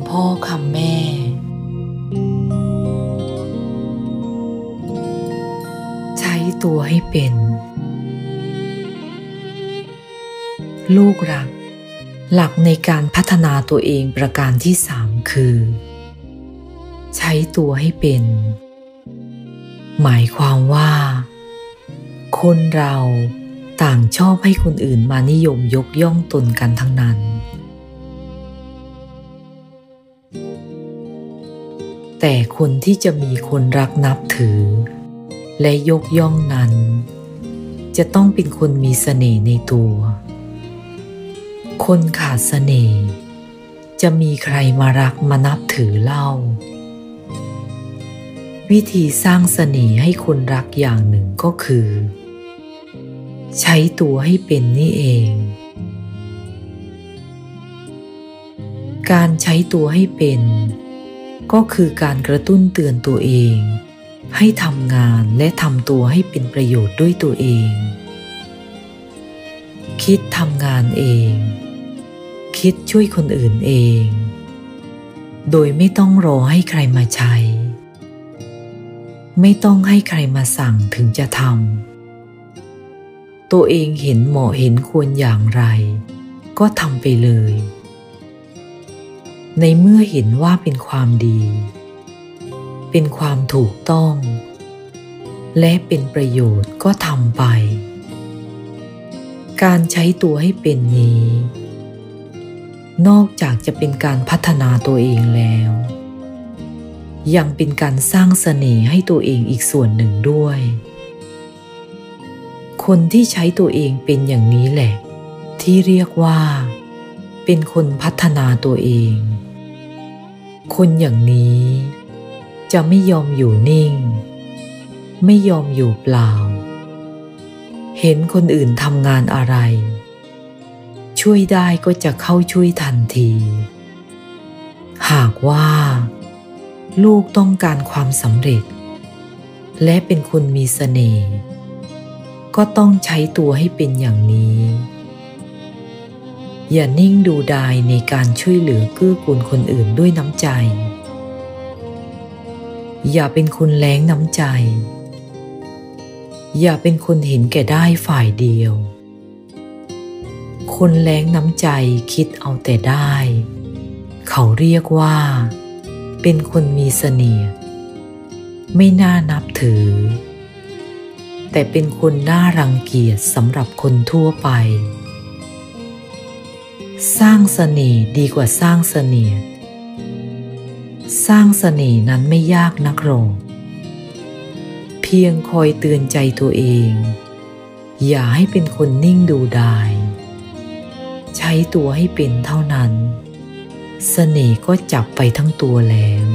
ำพ่อคำแม่ใช้ตัวให้เป็น ลูกรัก หลักในการพัฒนาตัวเองประการที่สามคือ ใช้ตัวให้เป็น หมายความว่า คนเราต่างชอบให้คนอื่นมานิยมยกย่องตนกันทั้งนั้น แต่คนที่จะมีคนรักนับถือ และยกย่องนั้น จะต้องเป็นคนมีเสน่ห์ในตัว คนขาดเสน่ห์จะมีใครมารักมานับถือเล่า วิธีสร้างเสน่ห์ให้คนรักอย่างหนึ่งก็คือ ใช้ตัวให้เป็นนี่เอง การใช้ตัวให้เป็น ก็คือการกระตุ้นเตือนตัวเอง ให้ทำงานและทำตัวให้เป็นประโยชน์ด้วยตัวเอง คิดทำงานเอง คิดช่วยคนอื่นเอง โดยไม่ต้องรอให้ใครมาใช้ ไม่ต้องให้ใครมาสั่งถึงจะทำตัวเองเห็นเหมาะเห็นควรอย่างไร ก็ทำไปเลย ในเมื่อเห็นว่าเป็นความดี เป็นความถูกต้อง และเป็นประโยชน์ก็ทำไป การใช้ตัวให้เป็นนี้ นอกจากจะเป็นการพัฒนาตัวเองแล้ว ยังเป็นการสร้างเสน่ห์ให้ตัวเองอีกส่วนหนึ่งด้วย คนที่ใช้ตัวเองเป็นอย่างนี้แหละ ที่เรียกว่าเป็นคนพัฒนาตัวเอง คนอย่างนี้ จะไม่ยอมอยู่นิ่ง ไม่ยอมอยู่เปล่า เห็นคนอื่นทำงานอะไร ช่วยได้ก็จะเข้าช่วยทันที หากว่า ลูกต้องการความสำเร็จ และเป็นคนมีเสน่ห์ก็ต้องใช้ตัวให้เป็นอย่างนี้ อย่านิ่งดูดายในการช่วยเหลือเกื้อกูลคนอื่นด้วยน้ำใจ อย่าเป็นคนแรงน้ำใจ อย่าเป็นคนเห็นแก่ได้ฝ่ายเดียว คนแรงน้ำใจคิดเอาแต่ได้ เขาเรียกว่า เป็นคนมีเสน่ห์ไม่น่านับถือ แต่เป็นคนน่ารังเกียจสำหรับคนทั่วไป สร้างเสน่ห์ดีกว่าสร้างเสน่ห์สร้างเสน่ห์นั้นไม่ยากนักหรอกเพียงคอยเตือนใจตัวเอง อย่าให้เป็นคนนิ่งดูดาย ใช้ตัวให้เป็นเท่านั้น เสน่ห์ก็จับไปทั้งตัวแล้ว